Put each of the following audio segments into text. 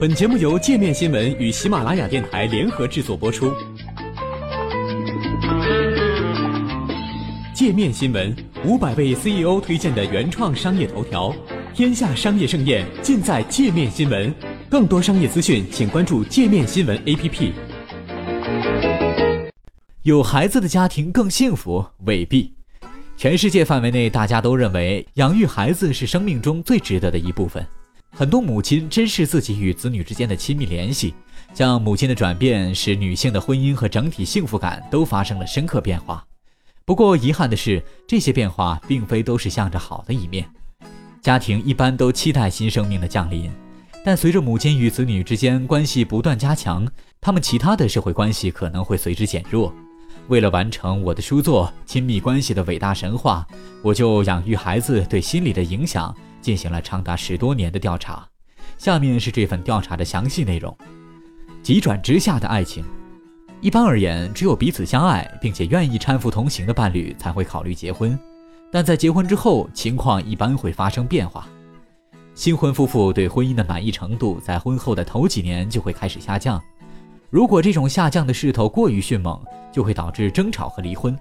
本节目由界面新闻与喜马拉雅电台联合制作播出。界面新闻五百位 CEO 推荐的原创商业头条，天下商业盛宴尽在界面新闻。更多商业资讯，请关注界面新闻 APP。有孩子的家庭更幸福？未必。全世界范围内，大家都认为养育孩子是生命中最值得的一部分。很多母亲珍视自己与子女之间的亲密联系，像母亲的转变使女性的婚姻和整体幸福感都发生了深刻变化。不过遗憾的是，这些变化并非都是向着好的一面。家庭一般都期待新生命的降临，但随着母亲与子女之间关系不断加强，他们其他的社会关系可能会随之减弱。为了完成我的书作《亲密关系的伟大神话》，我就养育孩子对心理的影响。进行了长达十多年的调查，下面是这份调查的详细内容。急转直下的爱情，一般而言，只有彼此相爱并且愿意搀扶同行的伴侣才会考虑结婚，但在结婚之后，情况一般会发生变化。新婚夫妇对婚姻的满意程度在婚后的头几年就会开始下降，如果这种下降的势头过于迅猛，就会导致争吵和离婚。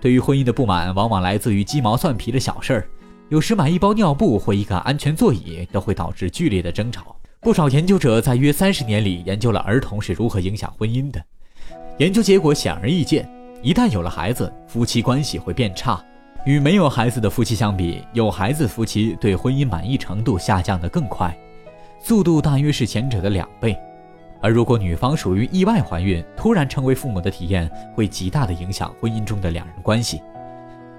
对于婚姻的不满，往往来自于鸡毛蒜皮的小事儿。有时买一包尿布或一个安全座椅都会导致剧烈的争吵。不少研究者在约三十年里研究了儿童是如何影响婚姻的。研究结果显而易见：一旦有了孩子，夫妻关系会变差。与没有孩子的夫妻相比，有孩子夫妻对婚姻满意程度下降得更快，速度大约是前者的两倍。而如果女方属于意外怀孕，突然成为父母的体验会极大的影响婚姻中的两人关系。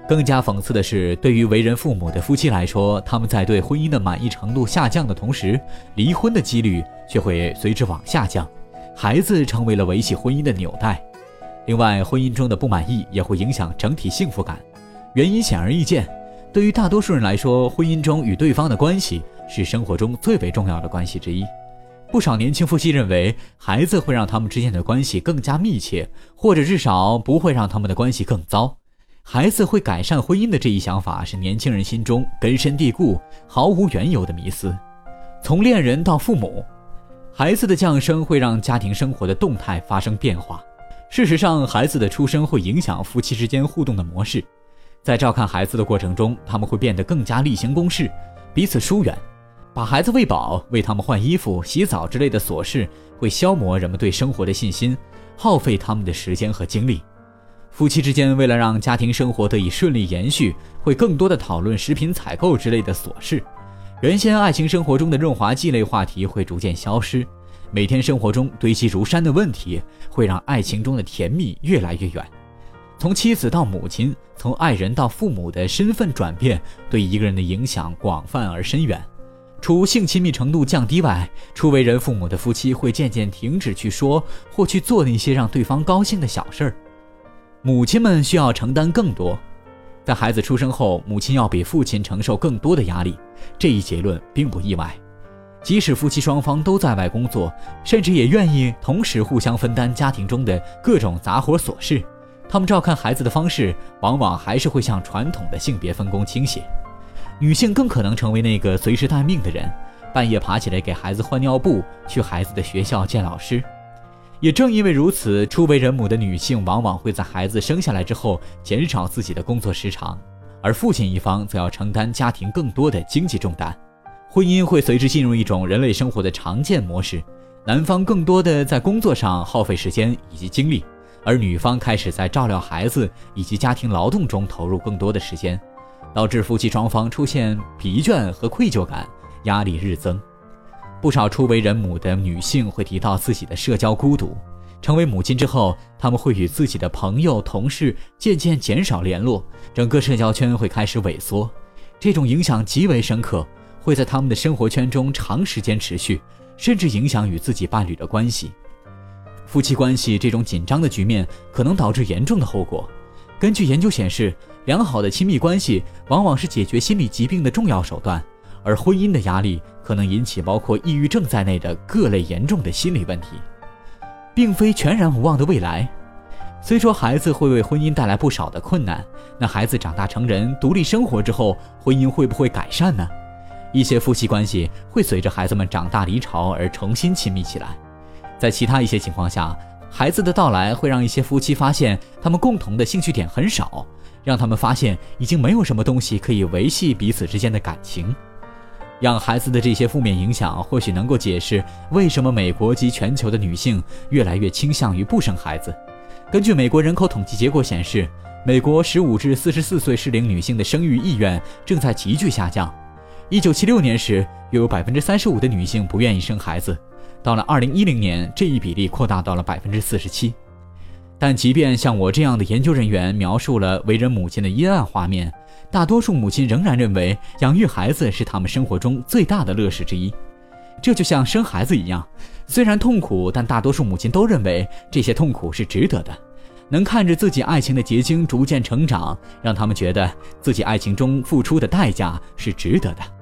更加讽刺的是，对于为人父母的夫妻来说，他们在对婚姻的满意程度下降的同时，离婚的几率却会随之往下降。孩子成为了维系婚姻的纽带。另外，婚姻中的不满意也会影响整体幸福感。原因显而易见，对于大多数人来说，婚姻中与对方的关系是生活中最为重要的关系之一。不少年轻夫妻认为，孩子会让他们之间的关系更加密切，或者至少不会让他们的关系更糟。孩子会改善婚姻的这一想法是年轻人心中根深蒂固、毫无缘由的迷思。从恋人到父母，孩子的降生会让家庭生活的动态发生变化。事实上，孩子的出生会影响夫妻之间互动的模式。在照看孩子的过程中，他们会变得更加例行公事，彼此疏远。把孩子喂饱、为他们换衣服、洗澡之类的琐事，会消磨人们对生活的信心，耗费他们的时间和精力。夫妻之间为了让家庭生活得以顺利延续，会更多的讨论食品采购之类的琐事。原先爱情生活中的润滑剂类话题会逐渐消失。每天生活中堆积如山的问题，会让爱情中的甜蜜越来越远。从妻子到母亲，从爱人到父母的身份转变，对一个人的影响广泛而深远。除性亲密程度降低外，初为人父母的夫妻会渐渐停止去说或去做那些让对方高兴的小事儿。母亲们需要承担更多，在孩子出生后，母亲要比父亲承受更多的压力。这一结论并不意外，即使夫妻双方都在外工作，甚至也愿意同时互相分担家庭中的各种杂活琐事，他们照看孩子的方式往往还是会向传统的性别分工倾斜。女性更可能成为那个随时待命的人，半夜爬起来给孩子换尿布，去孩子的学校见老师。也正因为如此，初为人母的女性往往会在孩子生下来之后减少自己的工作时长，而父亲一方则要承担家庭更多的经济重担，婚姻会随之进入一种人类生活的常见模式，男方更多的在工作上耗费时间以及精力，而女方开始在照料孩子以及家庭劳动中投入更多的时间，导致夫妻双方出现疲倦和愧疚感，压力日增。不少初为人母的女性会提到自己的社交孤独，成为母亲之后，她们会与自己的朋友、同事渐渐减少联络，整个社交圈会开始萎缩。这种影响极为深刻，会在他们的生活圈中长时间持续，甚至影响与自己伴侣的关系。夫妻关系这种紧张的局面可能导致严重的后果。根据研究显示，良好的亲密关系往往是解决心理疾病的重要手段。而婚姻的压力可能引起包括抑郁症在内的各类严重的心理问题，并非全然无望的未来。虽说孩子会为婚姻带来不少的困难，那孩子长大成人、独立生活之后，婚姻会不会改善呢？一些夫妻关系会随着孩子们长大离巢而重新亲密起来，在其他一些情况下，孩子的到来会让一些夫妻发现他们共同的兴趣点很少，让他们发现已经没有什么东西可以维系彼此之间的感情。养孩子的这些负面影响，或许能够解释为什么美国及全球的女性越来越倾向于不生孩子。根据美国人口统计结果显示，美国15至44岁适龄女性的生育意愿正在急剧下降。1976年时，约有35%的女性不愿意生孩子，到了2010年，这一比例扩大到了47%。但即便像我这样的研究人员描述了为人母亲的阴暗画面，大多数母亲仍然认为养育孩子是他们生活中最大的乐事之一。这就像生孩子一样，虽然痛苦，但大多数母亲都认为这些痛苦是值得的。能看着自己爱情的结晶逐渐成长，让他们觉得自己爱情中付出的代价是值得的。